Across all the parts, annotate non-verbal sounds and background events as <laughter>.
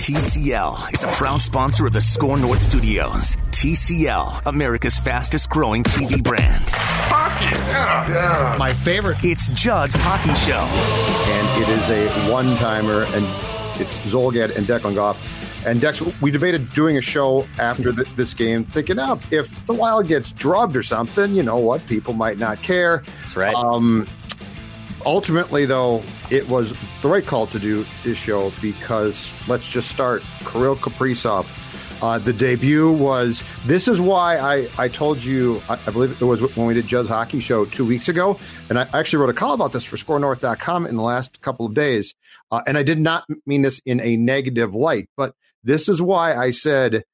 TCL is a proud sponsor of the SKOR North Studios. TCL, America's fastest growing TV brand. Hockey, yeah, yeah. My favorite. It's Judd's Hockey Show. And it is a one timer, and it's Zulgad and Declan Goff. And Dex, we debated doing a show after the, this game, thinking, oh, if the Wild gets drubbed or something, you know what? People might not care. That's right. Um, ultimately, though, it was the right call to do this show because let's just start. Kirill Kaprizov. Uh, the debut was. This is why I, I told you, I, I believe it was when we did Judd's Hockey Show two weeks ago. And I actually wrote a call about this for scorenorth.com in the last couple of days. Uh, and I did not mean this in a negative light, but this is why I said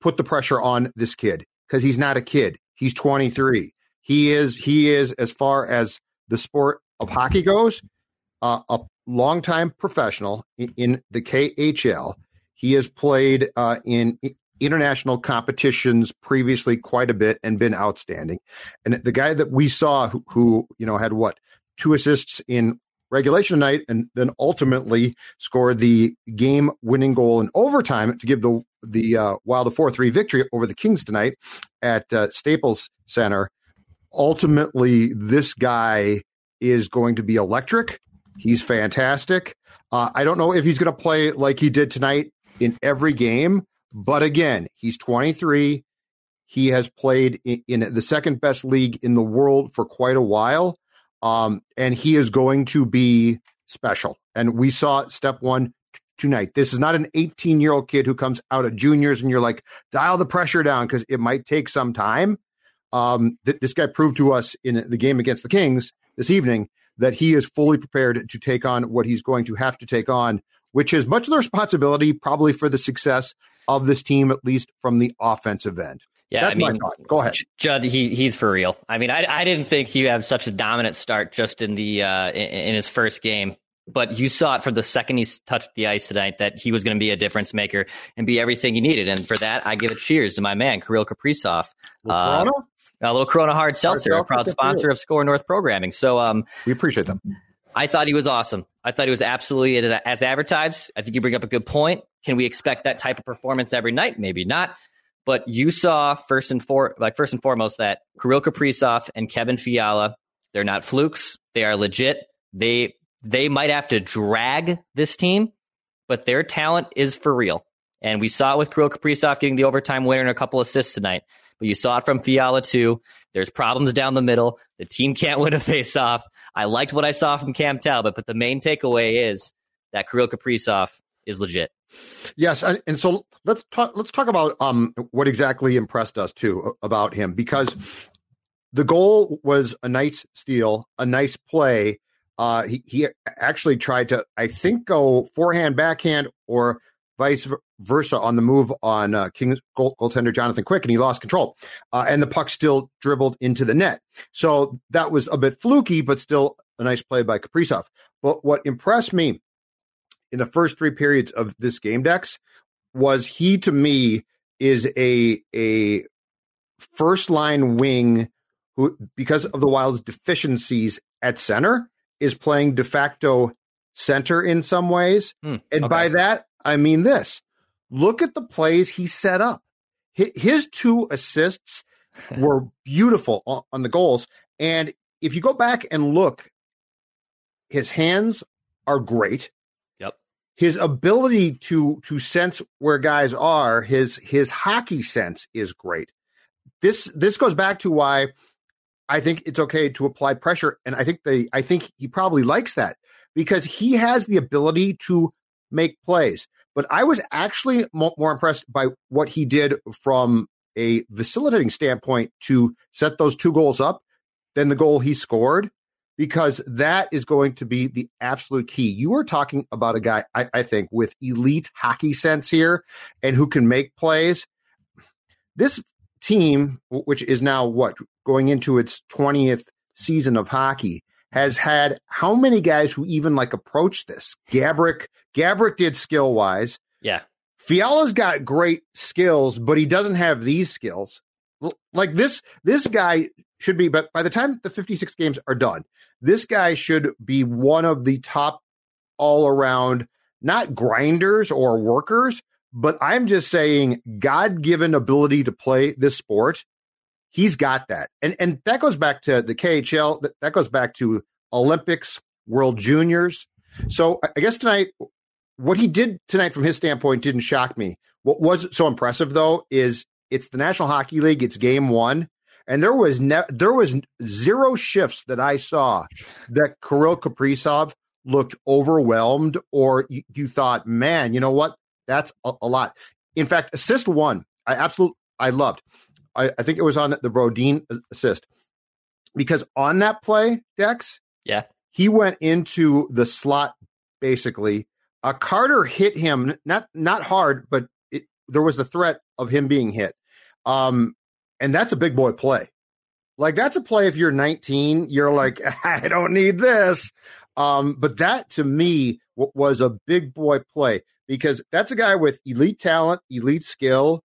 put the pressure on this kid because he's not a kid. He's 23. He is, he is, as far as the sport of hockey goes, uh, a longtime professional in, in, the KHL. He has played uh, in international competitions previously quite a bit and been outstanding. And the guy that we saw who, who you know had what two assists in regulation tonight and then ultimately scored the game winning goal in overtime to give the the uh, Wild a 4-3 victory over the Kings tonight at uh, Staples Center. Ultimately, this guy is going to be electric. He's fantastic. Uh, I don't know if he's going to play like he did tonight in every game, but again, he's 23. He has played in, in the second best league in the world for quite a while. Um, and he is going to be special. And we saw step one t- tonight. This is not an 18 year old kid who comes out of juniors and you're like, dial the pressure down because it might take some time. Um, th- this guy proved to us in the game against the Kings this evening that he is fully prepared to take on what he's going to have to take on, which is much of the responsibility probably for the success of this team, at least from the offensive end. Yeah, That's I mean, go ahead, Judd. He he's for real. I mean, I I didn't think he had such a dominant start just in the uh, in, in his first game, but you saw it from the second he touched the ice tonight that he was going to be a difference maker and be everything he needed. And for that, I give it cheers to my man Kirill Kaprizov. Uh, a little Corona Hard Seltzer, a proud sponsor of SKOR North Programming. So um, we appreciate them. I thought he was awesome. I thought he was absolutely as advertised. I think you bring up a good point. Can we expect that type of performance every night? Maybe not. But you saw first and for like first and foremost that Kirill Kaprizov and Kevin Fiala, they're not flukes. They are legit. They they might have to drag this team, but their talent is for real. And we saw it with Kirill Kaprizov getting the overtime winner and a couple assists tonight. But you saw it from Fiala too. There's problems down the middle. The team can't win a faceoff. I liked what I saw from Cam Talbot, but the main takeaway is that Kirill Kaprizov is legit. Yes, and, and, so let's talk. Let's talk about um, what exactly impressed us too about him because the goal was a nice steal, a nice play. Uh, he he actually tried to, I think, go forehand, backhand, or vice versa on the move on uh, Kings goal, goaltender Jonathan Quick, and he lost control, uh, and the puck still dribbled into the net. So that was a bit fluky, but still a nice play by Kaprizov. But what impressed me in the first three periods of this game Dex was he to me is a a first line wing who because of the Wild's deficiencies at center is playing de facto center in some ways. Mm, and okay. by that I mean this. Look at the plays he set up. His two assists <laughs> were beautiful on, on the goals and if you go back and look his hands are great Yep. his ability to to sense where guys are, his his hockey sense is great. This this goes back to why I think it's okay to apply pressure, and I think they I think he probably likes that because he has the ability to make plays. But I was actually more, impressed by what he did from a facilitating standpoint to set those two goals up than the goal he scored because that is going to be the absolute key. You are talking about a guy, I, I, think, with elite hockey sense here and who can make plays. This team, which is now what going into its 20th season of hockey, has had how many guys who even like approach this? Gaborik, Gaborik did skill wise. Yeah. Fiala's got great skills, but he doesn't have these skills. Like this, this guy should be, but by the time the 56 games are done, this guy should be one of the top all around, not grinders or workers, but I'm just saying God given ability to play this sport. He's got that. And, and that goes back to the KHL. That, goes back to Olympics, World Juniors. So I guess tonight, what he did tonight from his standpoint didn't shock me. What was so impressive though is it's the National Hockey League. It's game one and there was ne- there was zero shifts that I saw that Kirill Kaprizov looked overwhelmed or you, you thought, man, you know what? That's a, a, lot. In fact, assist one, I absolutely I loved. I, I think it was on the, the assist because on that play, Dex, yeah, he went into the slot basically. A Carter hit him not not hard, but it, there was the threat of him being hit. Um, and that's a big boy play. Like that's a play if you're 19, you're like, <laughs> I don't need this. Um, but that to me w- was a big boy play because that's a guy with elite talent, elite skill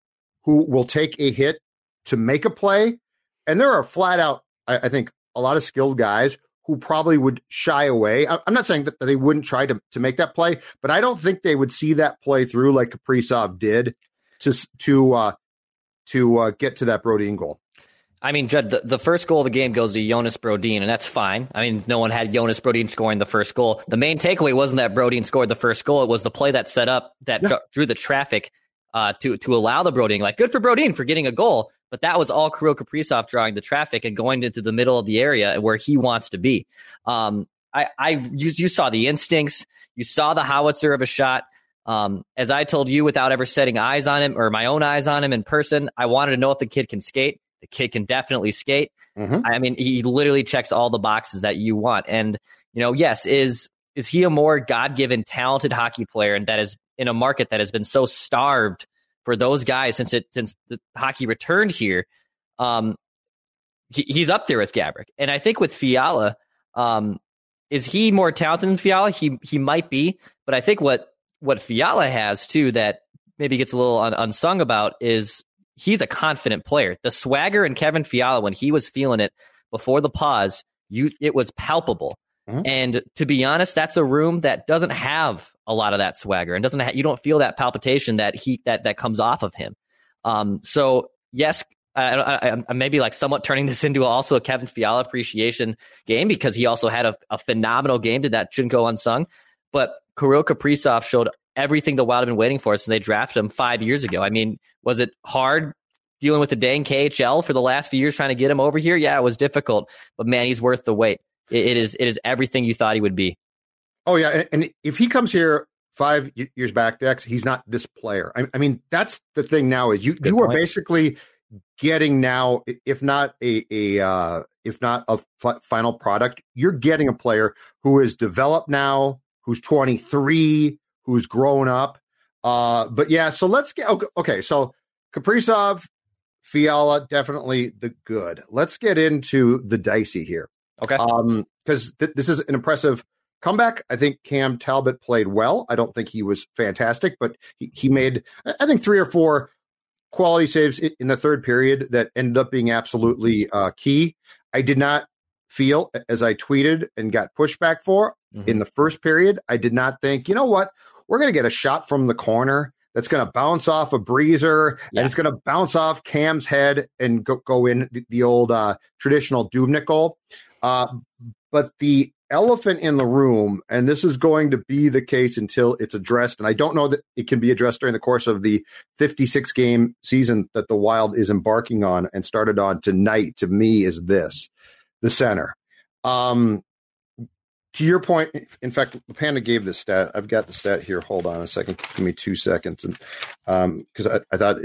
who will take a hit to make a play. And there are flat out, I, I think, a lot of skilled guys who probably would shy away. I, am not saying that they wouldn't try to, to make that play, but I don't think they would see that play through like Kaprizov did to to uh, to uh, get to that Brodin goal. I mean, Judd, the, the first goal of the game goes to Jonas Brodin, and that's fine. I mean, no one had Jonas Brodin scoring the first goal. The main takeaway wasn't that Brodin scored the first goal; it was the play that set up that yeah. drew the traffic uh, to to allow the Brodin. Like, good for Brodin for getting a goal, but that was all Kirill Kaprizov drawing the traffic and going into the middle of the area where he wants to be. Um, I, I you, you saw the instincts, you saw the howitzer of a shot. Um, as I told you, without ever setting eyes on him or my own eyes on him in person, I wanted to know if the kid can skate. The kid can definitely skate. Mm-hmm. I mean, he literally checks all the boxes that you want. And you know, yes, is is he a more God given talented hockey player, and that is in a market that has been so starved for those guys since it since the hockey returned here? Um, he, he's up there with Gaborik, and I think with Fiala, um, is he more talented than Fiala? He he might be, but I think what what Fiala has too that maybe gets a little un- unsung about is he's a confident player. The swagger in Kevin Fiala when he was feeling it before the pause, you it was palpable. Mm-hmm. And to be honest, that's a room that doesn't have a lot of that swagger and doesn't ha- you don't feel that palpitation that heat that that comes off of him. Um, so yes, I, I, I maybe like somewhat turning this into also a Kevin Fiala appreciation game because he also had a, a phenomenal game Did that shouldn't go unsung. But Kirill Kaprizov showed everything the Wild have been waiting for since they drafted him five years ago. I mean, was it hard dealing with the dang KHL for the last few years trying to get him over here? Yeah, it was difficult, but man, he's worth the wait. it, it is it is everything you thought he would be. Oh yeah, and, if he comes here five years back, Dex, he's not this player. I, I mean, that's the thing now is you Good you point. are basically getting now, if not a a uh, if not a f- final product, you're getting a player who is developed now, who's 23, who's grown up. Uh, but yeah, so let's get okay. So Kaprizov, Fiala, definitely the good. Let's get into the dicey here. Okay. Um, because th- this is an impressive comeback. I think Cam Talbot played well. I don't think he was fantastic, but he, he made I think three or four quality saves in the third period that ended up being absolutely uh, key. I did not feel, as I tweeted and got pushback for mm-hmm. in the first period, I did not think, you know what, we're going to get a shot from the corner that's going to bounce off a breezer yeah. and it's going to bounce off Cam's head and go, go in the, the old uh, traditional Dubnyk goal. Uh, but the elephant in the room, and this is going to be the case until it's addressed. And I don't know that it can be addressed during the course of the 56 game season that the Wild is embarking on and started on tonight. To me, is this the center? Um, to your point, in fact, Panda gave this stat. I've got the stat here. Hold on a second. Give me two seconds, and because um, I, I, thought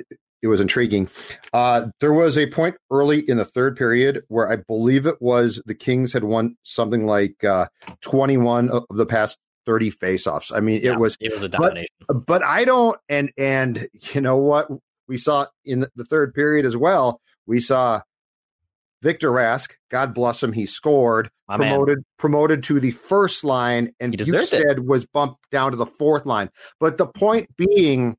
was intriguing. Uh, there was a point early in the third period where I believe it was the Kings had won something like uh, 21 of the past 30 faceoffs. I mean, yeah, it was it was a domination. But, but I don't and and you know what we saw in the third period as well. We saw Victor Rask, God bless him, he scored, My promoted man. promoted to the first line, and Bjugstad was bumped down to the fourth line. But the point being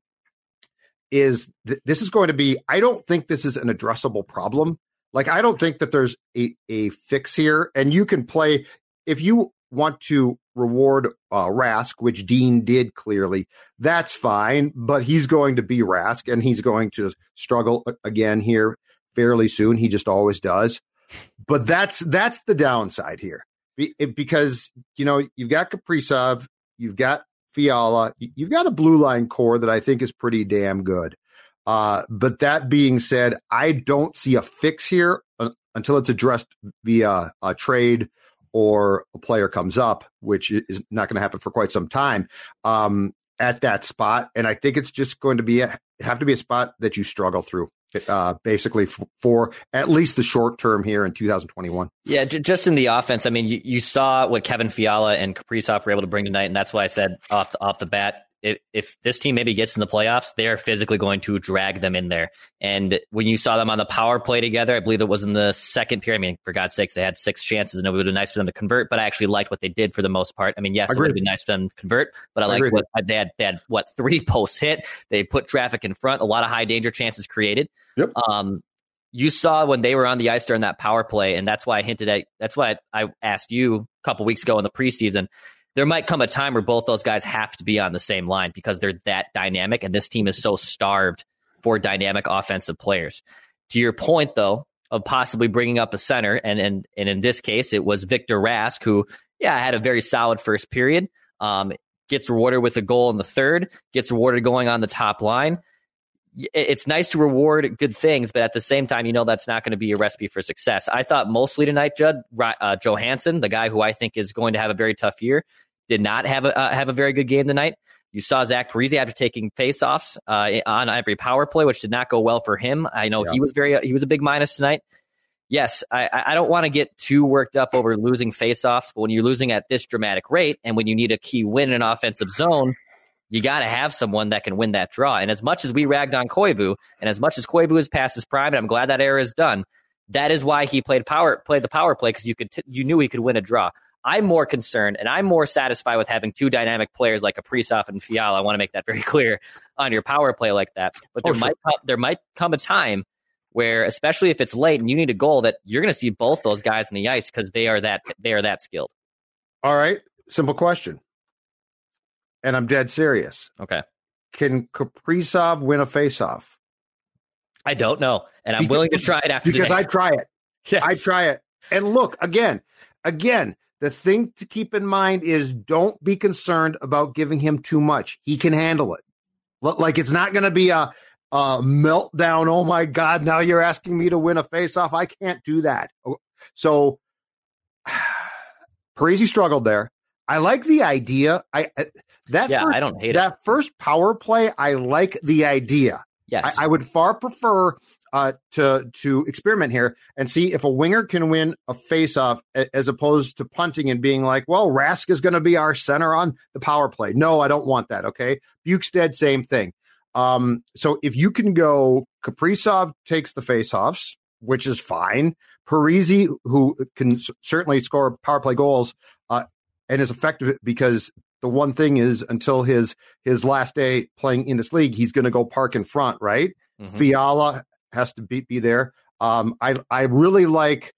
is that this is going to be i don't think this is an addressable problem. Like i don't think that there's a, a fix here. And you can play if you want to reward uh, rask which dean did clearly that's fine but he's going to be rask and he's going to struggle again here fairly soon. He just always does. But that's that's the downside here. Because you know you've got kaprizov you've got Fiala, you've got a blue line core that I think is pretty damn good. Uh, but that being said, I don't see a fix here uh, until it's addressed via a trade or a player comes up, which is not going to happen for quite some time um, at that spot. And I think it's just going to be a, have to be a spot that you struggle through uh, basically f- for at least the short term here in 2021. Yeah, j- just in the offense. I mean, you, you saw what Kevin Fiala and Kaprizov were able to bring tonight, and that's why I said off the, off the bat, if, if this team maybe gets in the playoffs, they are physically going to drag them in there. And when you saw them on the power play together, I believe it was in the second period. I mean, for God's sakes, they had six chances, and it would have been nice for them to convert. But I actually liked what they did for the most part. I mean, yes, it would have been nice for them to convert, but I, I liked what they had. They had what three <laughs> posts hit. They put traffic in front. A lot of high danger chances created. Yep. Um, you saw when they were on the ice during that power play, and that's why I hinted at. That's why I asked you a couple weeks ago in the preseason there might come a time where both those guys have to be on the same line because they're that dynamic, and this team is so starved for dynamic offensive players. To your point, though, of possibly bringing up a center, and and and in this case, it was Victor Rask, who yeah had a very solid first period. Um, gets rewarded with a goal in the third, gets rewarded going on the top line. It's nice to reward good things, but at the same time, you know that's not going to be a recipe for success. I thought mostly tonight, Judd uh, Johansson, the guy who I think is going to have a very tough year, did not have a uh, have a very good game tonight. You saw Zach Parise after taking faceoffs uh, on every power play, which did not go well for him. I know yeah. he was very he was a big minus tonight. Yes, I, I don't want to get too worked up over losing faceoffs, but when you're losing at this dramatic rate, and when you need a key win in an offensive zone, you got to have someone that can win that draw. And as much as we ragged on Koivu, and as much as Koivu has passed his prime, and I'm glad that era is done, that is why he played power played the power play because you could t- you knew he could win a draw. I'm more concerned and I'm more satisfied with having two dynamic players like a Kaprizov and Fiala. I want to make that <laughs> very clear on your power play like that. But there oh, might sure. there might come a time where, especially if it's late and you need a goal, that you're going to see both those guys in the ice because they are that they are that skilled. All right, simple question, and I'm dead serious. Okay, can Kaprizov win a faceoff? I don't know, and I'm because, willing to try it after because I try it. <laughs> Yes. I try it, and look again, again the thing to keep in mind is don't be concerned about giving him too much. He can handle it. Like it's not going to be a, a meltdown. Oh my God. Now you're asking me to win a faceoff. I can't do that. Oh, so <sighs> Parise struggled there. I like the idea. I that yeah, first, I don't hate it. that it. first power play. I like the idea. Yes, I, I would far prefer uh, to to experiment here and see if a winger can win a faceoff as opposed to punting and being like, well, Rask is going to be our center on the power play. No, I don't want that. Okay, Bjugstad, same thing. Um, so if you can go, Kaprizov takes the faceoffs, which is fine. Parise, who can certainly score power play goals uh, and is effective because the one thing is until his his last day playing in this league, he's going to go park in front, right? Mm-hmm. Fiala has to be, be there. Um, I I really like,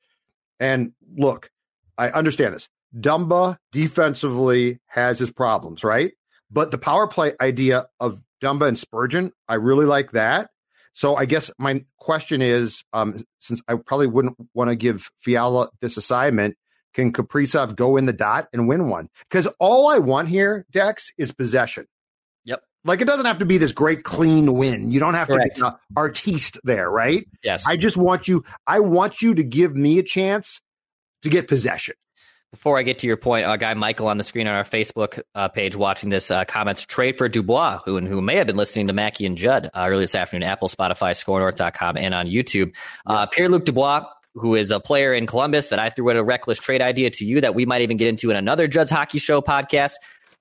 and look, I understand this. Dumba defensively has his problems, right? But the power play idea of Dumba and Spurgeon, I really like that. So I guess my question is, um, since I probably wouldn't want to give Fiala this assignment, can Kaprizov go in the dot and win one? Because all I want here, Dex, is possession. Yep. Like it doesn't have to be this great clean win. You don't have Correct. to be an artiste there, right? Yes. I just want you. I want you to give me a chance to get possession. Before I get to your point, a guy Michael on the screen on our Facebook uh, page watching this uh, comments trade for Dubois, who and who may have been listening to Mackey and Judd uh, earlier this afternoon, Apple, Spotify, ScoreNorth.com, and on YouTube. Uh, Pierre Luc Dubois, who is a player in Columbus that I threw out a reckless trade idea to you that we might even get into in another Judd's Hockey Show podcast.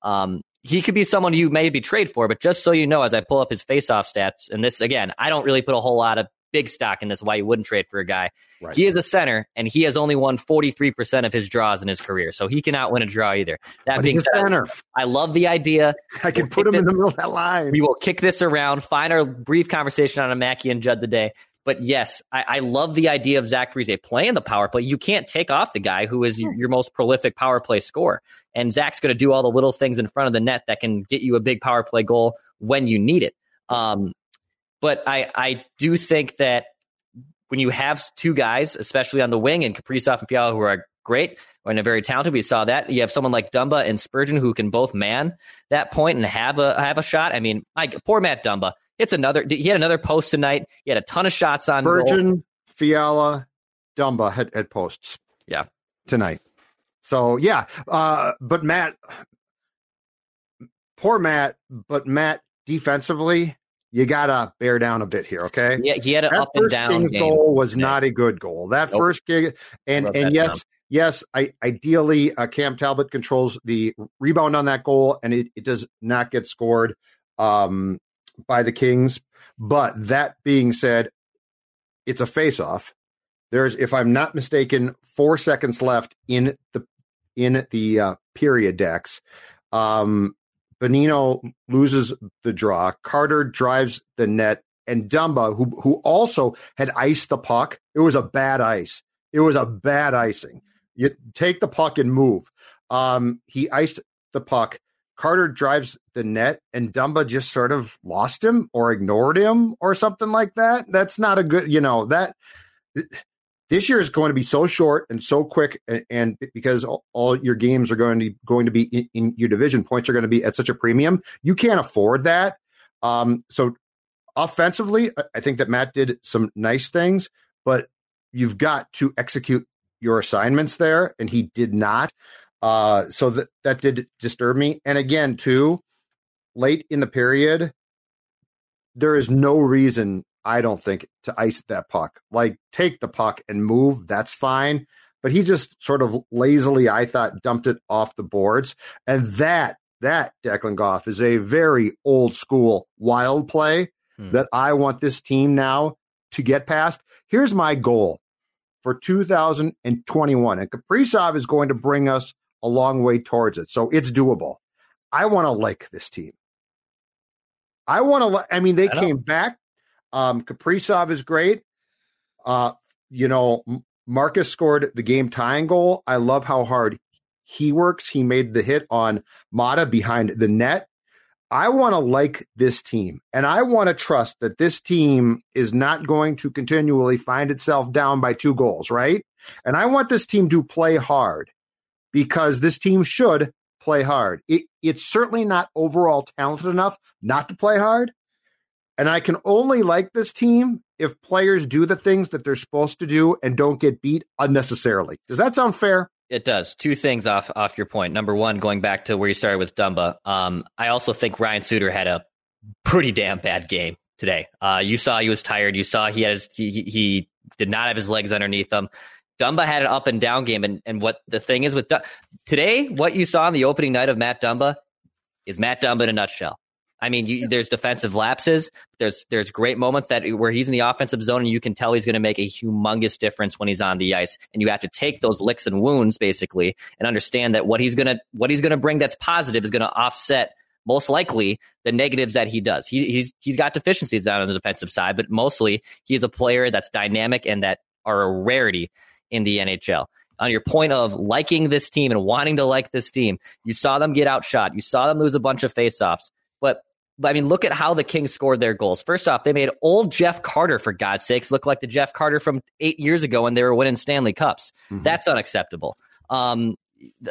Um, he could be someone you maybe trade for, but just so you know, as I pull up his faceoff stats, and this again, I don't really put a whole lot of big stock in this. Why you wouldn't trade for a guy? Right. He is a center, and he has only won forty three percent of his draws in his career, so he cannot win a draw either. That But being said, center. I love the idea. <laughs> I can We'll put him in the- middle of that line. We will kick this around, find our brief conversation on a Mackey and Judd today. But yes, I, I love the idea of Zach Parise playing the power play. You can't take off the guy who is your, your most prolific power play scorer. And Zach's going to do all the little things in front of the net that can get you a big power play goal when you need it. Um, but I, I do think that when you have two guys, especially on the wing, and Kaprizov and Fiala, who are great and are very talented, we saw that. You have someone like Dumba and Spurgeon who can both man that point and have a have a shot. I mean, I, poor Matt Dumba. It's another. He had another post tonight. He had a ton of shots on goal. Spurgeon, Fiala, Dumba had, had posts. Yeah. Tonight. So yeah, uh, but Matt, poor Matt, but Matt defensively, you gotta bear down a bit here, okay? Yeah, he had an that up and down Kings game. goal was Yeah. not a good goal. That Nope. first gig, and and yes, down. yes, I ideally uh, Cam Talbot controls the rebound on that goal, and it, it does not get scored um, by the Kings. But that being said, it's a face-off. There's, if I'm not mistaken, four seconds left in the in the uh, period Dex. Um, Bonino loses the draw. Carter drives the net, and Dumba, who who also had iced the puck, it was a bad ice. It was a bad icing. You take the puck and move. Um, he iced the puck. Carter drives the net, and Dumba just sort of lost him or ignored him or something like that. That's not a good, you know that this year is going to be so short and so quick, and, and because all, all your games are going to going to be in, in your division, points are going to be at such a premium. You can't afford that. Um, so offensively, I- I think that Matt did some nice things, but you've got to execute your assignments there, and he did not. Uh, so that that did disturb me. And again, too, late in the period, there is no reason I don't think to ice that puck. Like take the puck and move, that's fine. But he just sort of lazily, I thought, dumped it off the boards. And that that Declan Goff is a very old school wild play Hmm. that I want this team now to get past. Here's my goal for 2021. And Kaprizov is going to bring us a long way towards it. So it's doable. I want to like this team. I want to. Li- I mean, they I came back. Um, Kaprizov is great. Uh, you know, Marcus scored the game tying goal. I love how hard he works. He made the hit on Mata behind the net. I want to like this team, and I want to trust that this team is not going to continually find itself down by two goals, right? And I want this team to play hard because this team should play hard. It, it's certainly not overall talented enough not to play hard. And I can only like this team if players do the things that they're supposed to do and don't get beat unnecessarily. Does that sound fair? It does. Two things off off your point. Number one, going back to where you started with Dumba. Um, I also think Ryan Suter had a pretty damn bad game today. Uh, you saw he was tired. You saw he had his, he, he- he did not have his legs underneath him. Dumba had an up and down game, and and what the thing is with Du- today, what you saw on the opening night of Matt Dumba is Matt Dumba in a nutshell. I mean, you, there's defensive lapses. There's there's great moments that where he's in the offensive zone, and you can tell he's going to make a humongous difference when he's on the ice. And you have to take those licks and wounds basically, and understand that what he's gonna what he's gonna bring that's positive is going to offset most likely the negatives that he does. He, he's he's got deficiencies out on the defensive side, but mostly he's a player that's dynamic and that are a rarity in the NHL. On your point of liking this team and wanting to like this team, you saw them get outshot. You saw them lose a bunch of faceoffs. But I mean, look at how the Kings scored their goals. First off, they made old Jeff Carter, for God's sakes, look like the Jeff Carter from eight years ago when they were winning Stanley Cups. That's unacceptable. Um,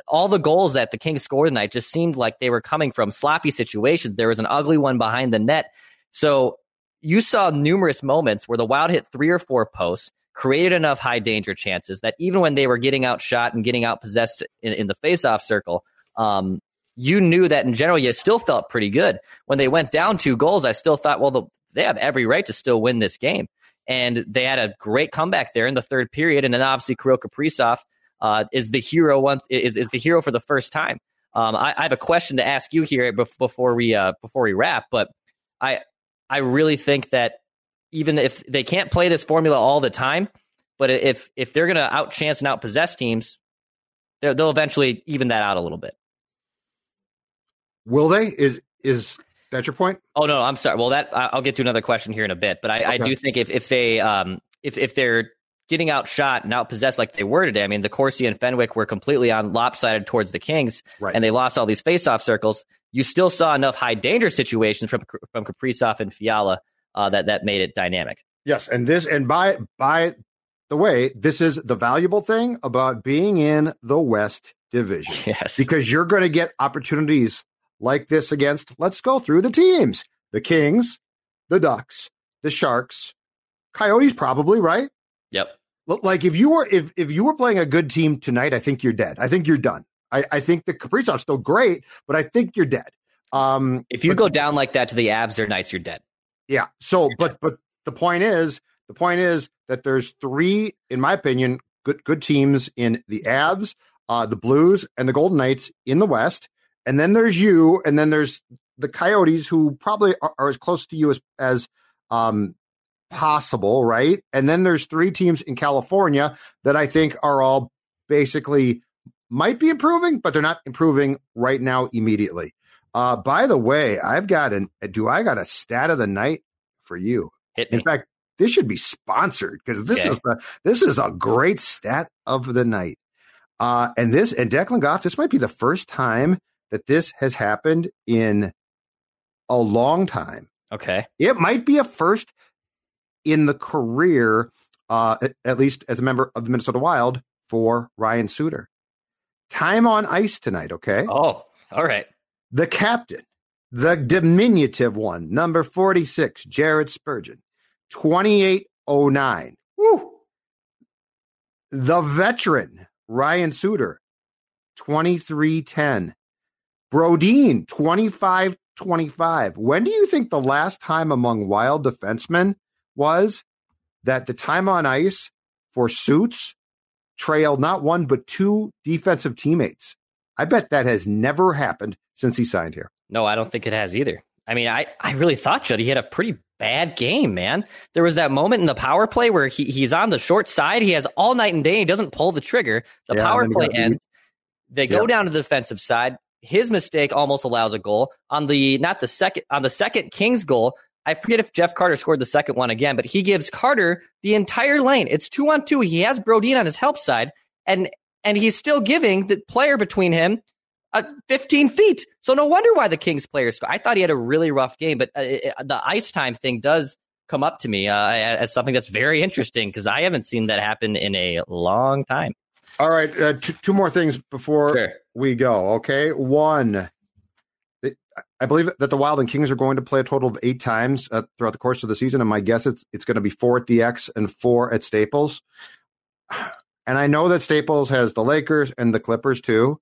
all the goals that the Kings scored tonight just seemed like they were coming from sloppy situations. There was an ugly one behind the net. So you saw numerous moments where the Wild hit three or four posts, created enough high danger chances that even when they were getting outshot and getting out possessed in, in the faceoff circle, um, you knew that in general you still felt pretty good. When they went down two goals, I still thought, well, the, they have every right to still win this game. And they had a great comeback there in the third period. And then obviously Kirill Kaprizov uh, is the hero once is, is the hero for the first time. Um, I, I, have a question to ask you here before we uh, before we wrap, but I I really think that even if they can't play this formula all the time, but if if they're going to outchance and outpossess teams, they'll eventually even that out a little bit. Will they? Is is that your point? Oh no, I'm sorry. Well, that I'll get to another question here in a bit, but I, okay. I do think if if they um if if they're getting outshot and outpossessed like they were today. I mean, the Corsi and Fenwick were completely on lopsided towards the Kings, right. and they lost all these faceoff circles. You still saw enough high danger situations from from Kaprizov and Fiala uh, that that made it dynamic. Yes, and this and by by the way, this is the valuable thing about being in the West Division. <laughs> Yes, because you're going to get opportunities like this against. Let's go through the teams: the Kings, the Ducks, the Sharks, Coyotes, probably right. Yep like if you were if if you were playing a good team tonight, I think you're dead. I think you're done. I, I think the Kaprizov's still great, but I think you're dead. Um, if you but, go down like that to the Avs or Knights, you're dead. Yeah. So, but but the point is, the point is that there's three, in my opinion, good good teams in the Avs, uh, the Blues, and the Golden Knights in the West, and then there's you, and then there's the Coyotes, who probably are, are as close to you as as um, possible, right? And then there's three teams in California that I think are all basically might be improving, but they're not improving right now immediately. Uh, by the way, I've got an do I got a stat of the night for you. In fact, this should be sponsored because this okay. is the this is a great stat of the night. Uh, and this and Declan Goff, this might be the first time that this has happened in a long time. Okay. It might be a first in the career, uh, at, at, least as a member of the Minnesota Wild, for Ryan Suter. Time on ice tonight, okay? Oh, all right. The captain, the diminutive one, number 46, Jared Spurgeon, 2809. Woo! The veteran, Ryan Suter, 2310. Brodin, 25 25. When do you think the last time among wild defensemen was that the time on ice for Suits trailed not one but two defensive teammates. I bet that has never happened since he signed here. No, I don't think it has either. I mean, I, I really thought Juddy had a pretty bad game, man. There was that moment in the power play where he, he's on the short side. He has all night and day. He doesn't pull the trigger. The yeah, power play ends. They go down to the defensive side. His mistake almost allows a goal on the not the second on the second Kings goal. I forget if Jeff Carter scored the second one again, but he gives Carter the entire lane. It's two on two. He has Brodin on his help side, and and he's still giving the player between him uh, 15 feet. So no wonder why the Kings players score. I thought he had a really rough game, but uh, it, the ice time thing does come up to me uh, as something that's very interesting because I haven't seen that happen in a long time. All right, uh, t- two more things before sure. we go. Okay, one I believe that the Wild and Kings are going to play a total of eight times uh, throughout the course of the season, and my guess it's it's going to be four at the X and four at Staples. And I know that Staples has the Lakers and the Clippers too.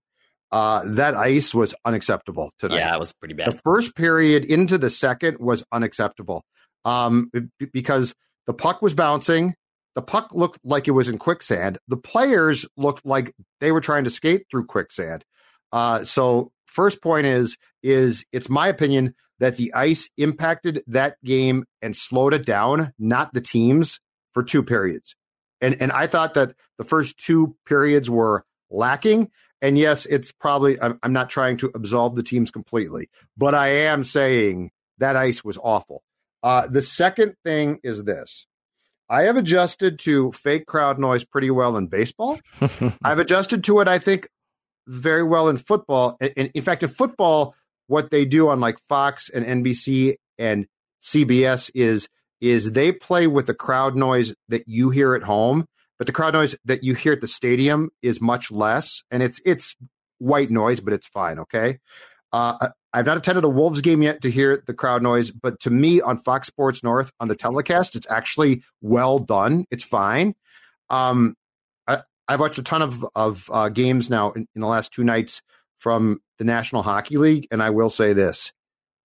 Uh, that ice was unacceptable tonight. Yeah, it was pretty bad. The first period into the second was unacceptable um, because the puck was bouncing. The puck looked like it was in quicksand. The players looked like they were trying to skate through quicksand. Uh, so first point is is it's my opinion that the ice impacted that game and slowed it down, not the teams for two periods. And and I thought that the first two periods were lacking. And yes, it's probably I'm, I'm not trying to absolve the teams completely, but I am saying that ice was awful. Uh, the second thing is this. I have adjusted to fake crowd noise pretty well in baseball. <laughs> I've adjusted to it, I think, very well in football. In, in fact, in football, what they do on like Fox and NBC and CBS is is they play with the crowd noise that you hear at home but the crowd noise that you hear at the stadium is much less, and it's it's white noise, but it's fine. Okay. Uh, I've not attended a Wolves game yet to hear the crowd noise, but to me on Fox Sports North on the telecast, it's actually well done. It's fine. Um, I, have watched a ton of of uh, games now in, in the last two nights from the National Hockey League, and I will say this: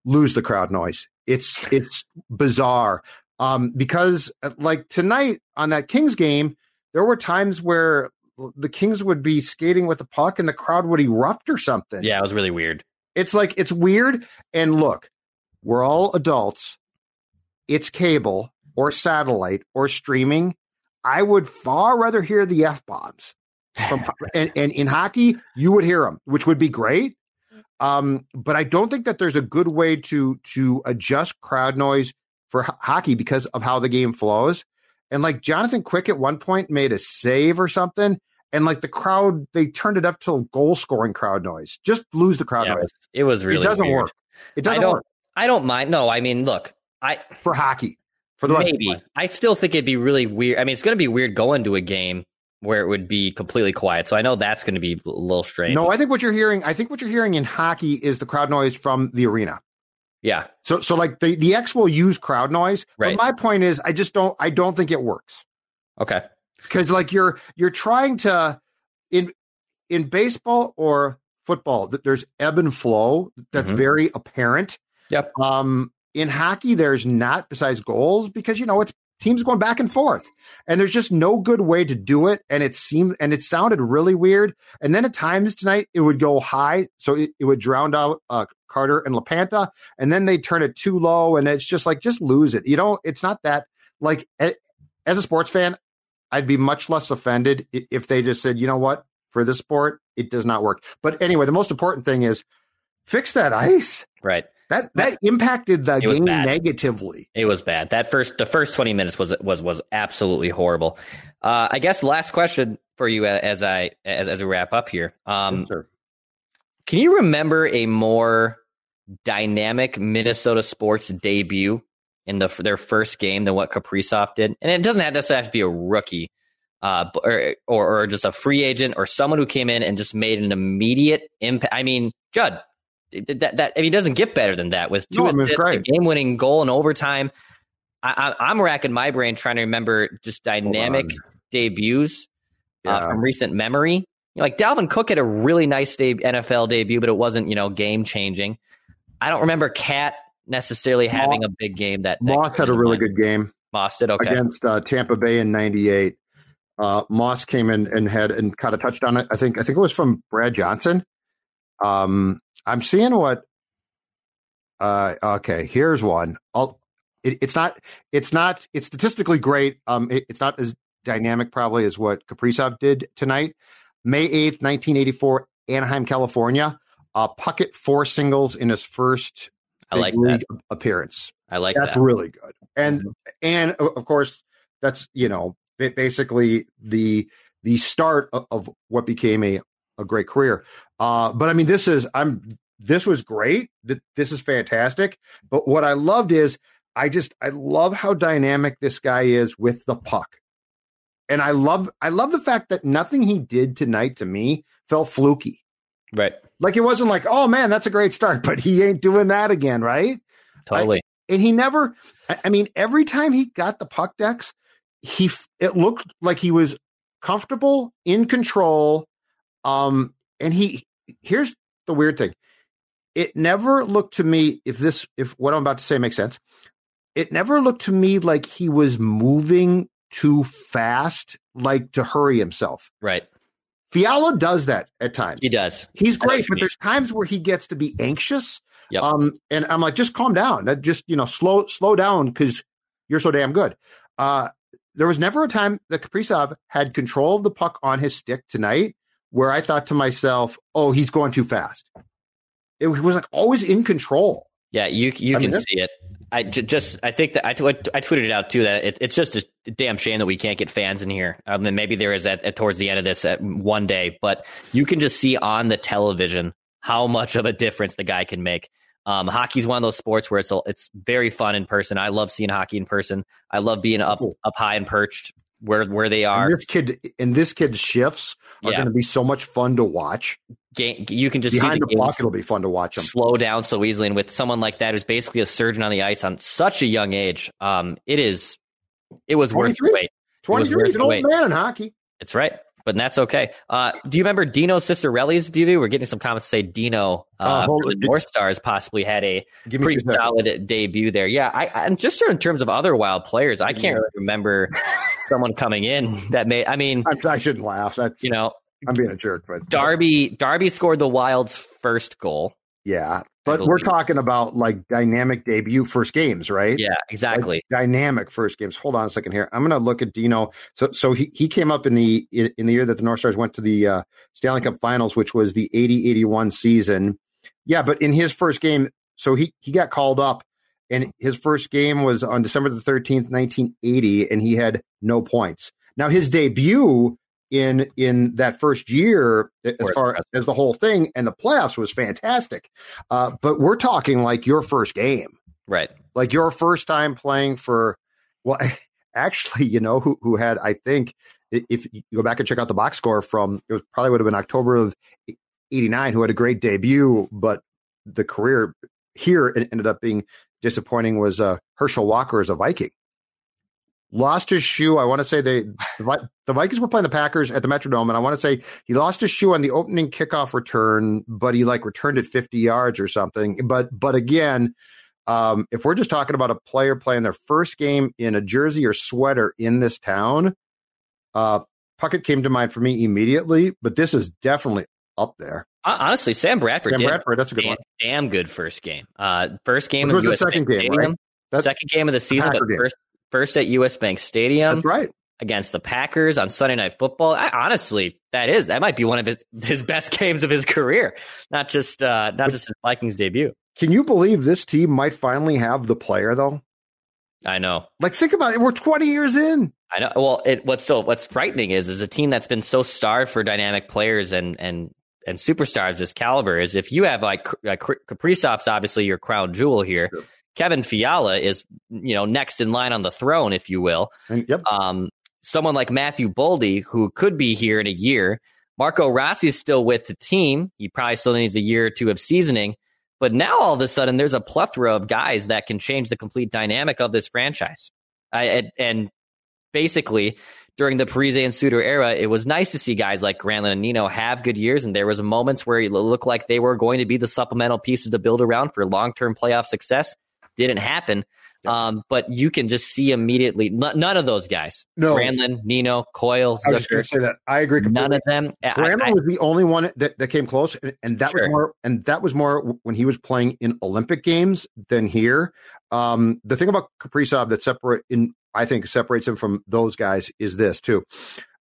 lose the crowd noise. It's it's bizarre um, because uh, like tonight on that Kings game, there were times where the Kings would be skating with the puck and the crowd would erupt or something. Yeah, it was really weird. It's like it's weird. And look, we're all adults. It's cable or satellite or streaming. I would far rather hear the f bombs. From <laughs> and, and in hockey, you would hear them, which would be great. Um, but I don't think that there's a good way to to adjust crowd noise for h- hockey because of how the game flows. And like Jonathan Quick at one point made a save or something, and like the crowd, they turned it up to goal scoring crowd noise. Just lose the crowd yeah, noise. It was, really. It doesn't weird. work. It doesn't I don't, work. I don't mind. No, I mean, look, I for hockey. For the maybe I still think it'd be really weird. I mean, it's going to be weird going to a game where it would be completely quiet. So I know that's going to be a little strange. No, I think what you're hearing, I think what you're hearing in hockey is the crowd noise from the arena. Yeah. So so like the the X will use crowd noise. Right. But my point is, I just don't I don't think it works Okay. because like you're you're trying to in in baseball or football that there's ebb and flow that's Mhm. very apparent. Yep. Um, in hockey, there's not besides goals because you know it's teams going back and forth, and there's just no good way to do it. And it seemed and it sounded really weird. And then at times tonight it would go high, so it, it would drown out uh, Carter and Lapanta, and then they turn it too low, and it's just like just lose it. You know, it's not that like as a sports fan, I'd be much less offended if they just said, you know what, for this sport, it does not work. But anyway, the most important thing is fix that ice. Right. That that impacted the game bad. negatively. It was bad. That first, the first twenty minutes was was was absolutely horrible. Uh, I guess last question for you uh, as I as, as we wrap up here. Um, Sure. Can you remember a more dynamic Minnesota sports debut in the their first game than what Kaprizov did? And it doesn't have necessarily have to be a rookie, uh, or, or or just a free agent or someone who came in and just made an immediate impact. I mean, Judd, that, that I mean, it doesn't get better than that with two No, I mean, it's assists, a game winning goal in overtime. I, I'm racking my brain trying to remember just dynamic debuts uh, from recent memory. You know, like Dalvin Cook had a really nice de- NFL debut, but it wasn't you know game changing. I don't remember Cat necessarily having a big game that Moss had a really good game Moss did okay. against uh, Tampa Bay in '98. Uh, Moss came in and had and caught a touchdown. I think I think it was from Brad Johnson. Um, I'm seeing what. Uh, okay, here's one. I'll, it, it's not. It's not. It's statistically great. Um, it- it's not as dynamic probably as what Kaprizov did tonight. May eighth, 1984, Anaheim, California. Uh, Puckett four singles in his first I like league that. appearance. I like That's that. really good. And and of course, that's you know basically the the start of, of what became a a great career. Uh, but I mean, this is I'm this was great. Th- This is fantastic. But what I loved is I just I love how dynamic this guy is with the puck. And I love I love the fact that nothing he did tonight to me felt fluky. Right. Like it wasn't like, oh man, that's a great start, <laughs> but he ain't doing that again, right? Totally. and he never I- i mean every time he got the puck Dex he it looked like he was comfortable in control um and he here's the weird thing it never looked to me if this if what i'm about to say makes sense it never looked to me like he was moving too fast like to hurry himself right. Fiala does that at times He does. He's I know what great, but there's times where he gets to be anxious. Yep. Um, and I'm like, just calm down. That just you know, slow slow down because you're so damn good. Uh, there was never a time that Kaprizov had control of the puck on his stick tonight where I thought to myself, "Oh, he's going too fast." It was like always in control. Yeah, you you I can mean, see it. I j- just I think that I, I tweeted it out too that it, it's just a damn shame that we can't get fans in here. Um, and maybe there is at, at towards the end of this at one day, but you can just see on the television how much of a difference the guy can make. Um, hockey's one of those sports where it's a, it's very fun in person. I love seeing hockey in person. I love being up up high and perched where where they are. And this kid and this kid's shifts are Yeah. going to be so much fun to watch. Ga- you can just Behind see the the block, it'll be fun to watch them. slow down so easily, and with someone like that who's basically a surgeon on the ice on such a young age, um, it is it was worth the 23? wait. Twenty three, he's an old wait. man in hockey. It's right, but that's okay. Uh, do you remember Dino Ciccarelli's debut? We're getting some comments to say Dino Uh, uh, the. North Stars possibly had a pretty solid debut there. Yeah, I, and just in terms of other wild players, I can't really remember <laughs> someone coming in that may. I mean, I, I shouldn't laugh. That's you know, I'm being a jerk, but Darby Darby scored the Wild's first goal. yeah. But we're talking about like dynamic debut first games, right? Yeah, Like, exactly. dynamic first games. Hold on a second here. I'm going to look at Dino. So, so he, he came up in the in the year that the North Stars went to the uh, Stanley Cup Finals, which was the 80-81 season. Yeah, but in his first game, so he he got called up, and his first game was on December the 13th, 1980, and he had no points. Now his debut in in that first year, as far as the whole thing and the playoffs, was fantastic. Uh, but we're talking like your first game Right. like your first time playing for well <laughs> actually you know who who had i think if you go back and check out the box score from it was probably would have been october of 89 who had a great debut but the career here ended up being disappointing was uh herschel walker as a viking lost his shoe i want to say they the, the vikings were playing the packers at the metrodome and i want to say he lost his shoe on the opening kickoff return but he like returned it 50 yards or something but but again um, if we're just talking about a player playing their first game in a jersey or sweater in this town, uh, Puckett came to mind for me immediately, but this is definitely up there. Honestly, Sam Bradford Sam did Bradford, that's a good damn, one. damn good first game. Uh, first game Which of the US second game, Stadium. right? That's- second game of the season, but game. first first at US Bank Stadium That's right. against the Packers on Sunday Night Football. I, honestly, that is that might be one of his <laughs> his best games of his career, not just uh, not just his Vikings debut. Can you believe this team might finally have the player though? I know. Like, think about it. We're 20 years in. I know. Well, it, what's so what's frightening is is a team that's been so starved for dynamic players and and and superstars this caliber is if you have like, like Kaprizov's obviously your crown jewel here. Sure. Kevin Fiala is you know next in line on the throne, if you will. And yep, Um, someone like Matthew Boldy, who could be here in a year. Marco Rossi is still with the team. He probably still needs a year or two of seasoning. But now all of a sudden, there's a plethora of guys that can change the complete dynamic of this franchise. I, and- basically, during the Parise and Suter era, it was nice to see guys like Granlund and Nino have good years. And there was moments where it looked like they were going to be the supplemental pieces to build around for long term playoff success. Didn't happen. Um, but you can just see immediately n- none of those guys. No. Granlund, Nino, Coyle, I was going to say that. I agree completely. none of them. I- I- was the only one that, that came close, and, and that Sure. was more. And that was more when he was playing in Olympic games than here. Um, the thing about Kaprizov that separate in I think separates him from those guys is this too.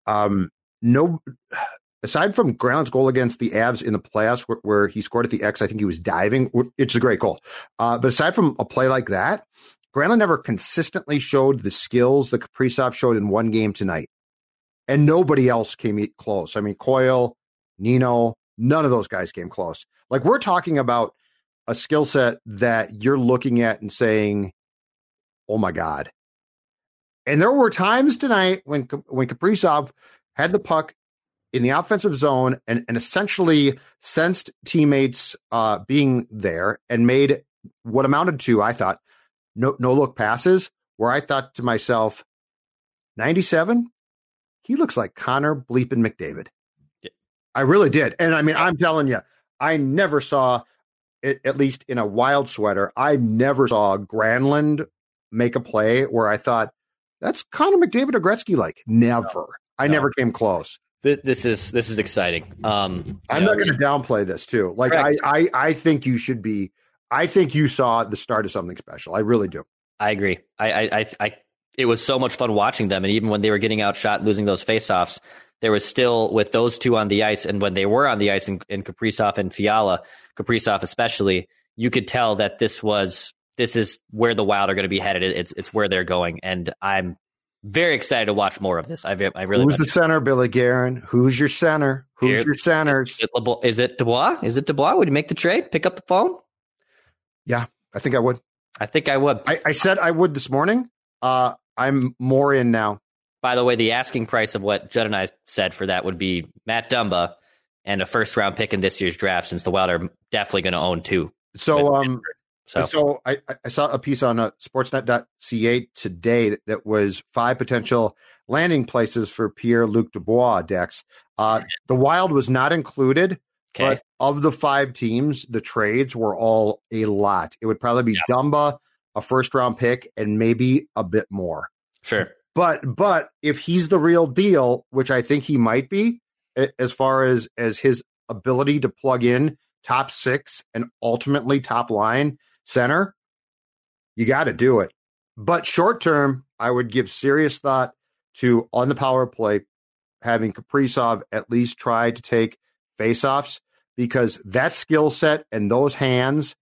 Um, no, aside from Ground's goal against the Avs in the playoffs, where, where he scored at the X, I think he was diving. It's a great goal. Uh, but aside from a play like that, Granlund never consistently showed the skills that Kaprizov showed in one game tonight and nobody else came close. I mean, Coyle, Nino, none of those guys came close. Like we're talking about a skill set that you're looking at and saying, "Oh my god!" And there were times tonight when when Kaprizov had the puck in the offensive zone and, and essentially sensed teammates uh, being there and made what amounted to, I thought, no no look passes. Where I thought to myself, ninety seven he looks like Connor Bleepin McDavid. Yeah. I really did. And I mean, I'm telling you, I never saw, at least in a wild sweater, I never saw Granlund make a play where I thought, that's Connor McDavid or Gretzky like. Never. I No. never came close. Th- this is this is exciting. Um, I'm you not going to downplay this too. Like I, I, I think you should be. I think you saw the start of something special. I really do. I agree. I, I, I, I, it was so much fun watching them, and even when they were getting outshot, losing those faceoffs, there was still with those two on the ice, and when they were on the ice in, in Kaprizov and Fiala, Kaprizov especially, you could tell that this was this is where the Wild are going to be headed. It's it's where they're going, and I'm very excited to watch more of this. I, I really. Who's the center, Billy Guerin? Who's your center? Who's Here- your centers? It Is it Dubois? Is it Dubois? Would you make the trade? Pick up the phone? Yeah, I think I would. I think I would. I, I said I would this morning. Uh, I'm more in now. By the way, the asking price of what Judd and I said for that would be Matt Dumba and a first round pick in this year's draft, since the Wild are definitely going to own two. So, um, So, so I, I saw a piece on uh, Sportsnet.ca today that, that was five potential landing places for Pierre Luc Dubois. Dex, uh, the Wild was not included, okay. but of the five teams, the trades were all a lot. It would probably be Yeah. Dumba, a first round pick, and maybe a bit more. Sure. But but if he's the real deal, which I think he might be, as far as as his ability to plug in top six and ultimately top line center, you got to do it. But short term, I would give serious thought to on the power play having Kaprizov at least try to take faceoffs because that skill set and those hands,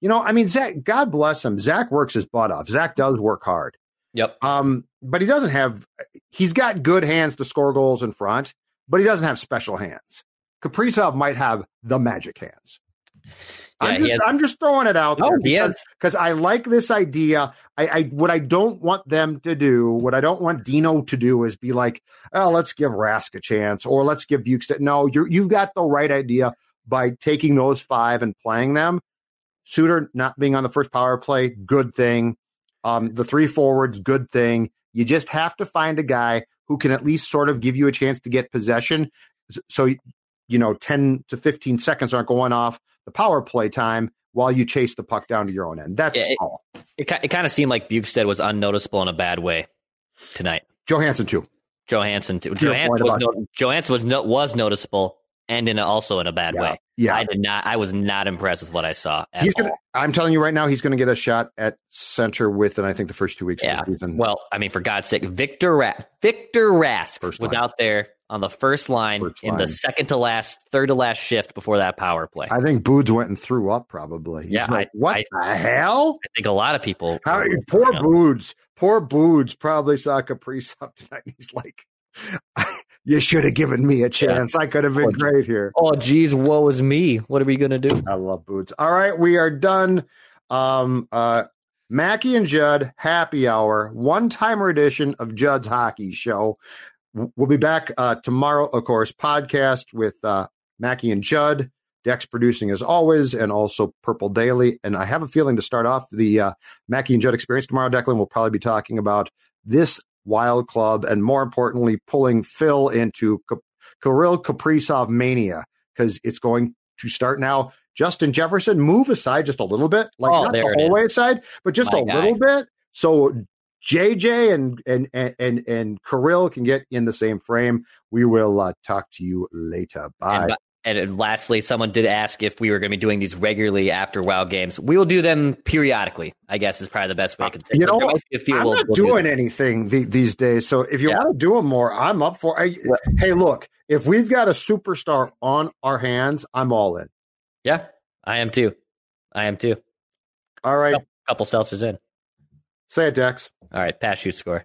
you know, I mean, Zach, God bless him. Zach works his butt off. Zach does work hard. Yep. Um, but he doesn't have. He's got good hands to score goals in front, but he doesn't have special hands. Kaprizov might have the magic hands. I'm, just, has- I'm just throwing it out No, there because I like this idea. I, I what I don't want them to do, what I don't want Dino to do, is be like, oh, let's give Rask a chance or let's give Bjugstad. No, you you've got the right idea by taking those five and playing them. Suter not being on the first power play, good thing. Um, the three forwards, good thing. You just have to find a guy who can at least sort of give you a chance to get possession. So, you know, 10 to 15 seconds aren't going off the power play time while you chase the puck down to your own end. That's it- all. It, it kind of seemed like Bjugstad was unnoticeable in a bad way tonight. Johansson, too. Johansson too. To Johansson was, no, Johansson was, no, was noticeable and in a, also in a bad Yeah. way. Yeah. I did not. I was not impressed with what I saw. Gonna, I'm telling you right now, he's going to get a shot at center within, I think, the first two weeks Yeah. of the season. Well, I mean, for God's sake, Victor Ra- Victor Rask First was line. out there on the first line First in the second to last, third to last shift before that power play. I, think Boods went and threw up probably. Yeah, like, I- what I- the hell? I think a lot of people. How, poor Boods, poor Boods probably saw Kaprizov <laughs> tonight. He's like, you should have given me a chance. I could have been Poor- great here. Oh, geez, woe is me. What are we gonna do? I love Boots. All right, we are done. Um, uh, Mackey and Judd happy hour, one timer edition of Judd's Hockey Show. We'll be back uh, tomorrow, of course, podcast with uh, Mackey and Judd. Dex producing as always, and also Purple Daily. And I have a feeling to start off the uh, Mackey and Judd experience tomorrow, Declan, we'll probably be talking about this wild club and more importantly, pulling Phil into Ka- Kirill Kaprizov mania because it's going to start now. Justin Jefferson, move aside just a little bit, like Oh, not the whole way aside, but just My a guy. little bit. So JJ and and and and, and Kirill can get in the same frame. We will uh, talk to you later. Bye. And, and lastly, someone did ask if we were going to be doing these regularly after Wild games. We will do them periodically. I guess is probably the best way I can say. You know There what? might be a few I'm we'll- not we'll doing them. anything the, these days. So if you Yeah. want to do them more, I'm up for. I, hey, look, if we've got a superstar on our hands, I'm all in. Yeah, I am too. I am too. All right, Couple seltzers in. Say it, Dex. All right, pass you score.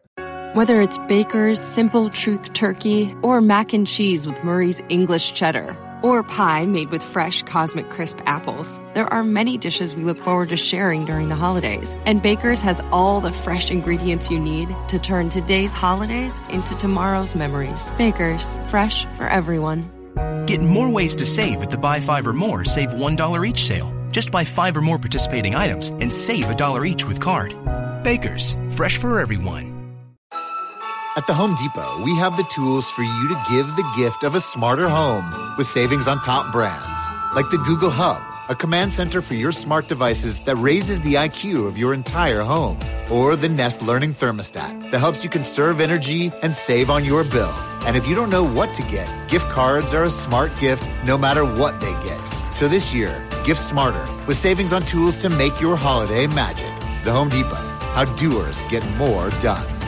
Whether it's Baker's Simple Truth Turkey or mac and cheese with Murray's English Cheddar or pie made with fresh Cosmic Crisp apples, there are many dishes we look forward to sharing during the holidays. And Baker's has all the fresh ingredients you need to turn today's holidays into tomorrow's memories. Baker's, fresh for everyone. Get more ways to save at the Buy Five or More Save $1 each sale. Just buy five or more participating items and save a dollar each with card. Baker's, fresh for everyone. At the Home Depot, we have the tools for you to give the gift of a smarter home with savings on top brands like the Google Hub, a command center for your smart devices that raises the IQ of your entire home, or the Nest Learning Thermostat that helps you conserve energy and save on your bill. And if you don't know what to get, gift cards are a smart gift no matter what they get. So this year, gift smarter with savings on tools to make your holiday magic. The Home Depot, how doers get more done.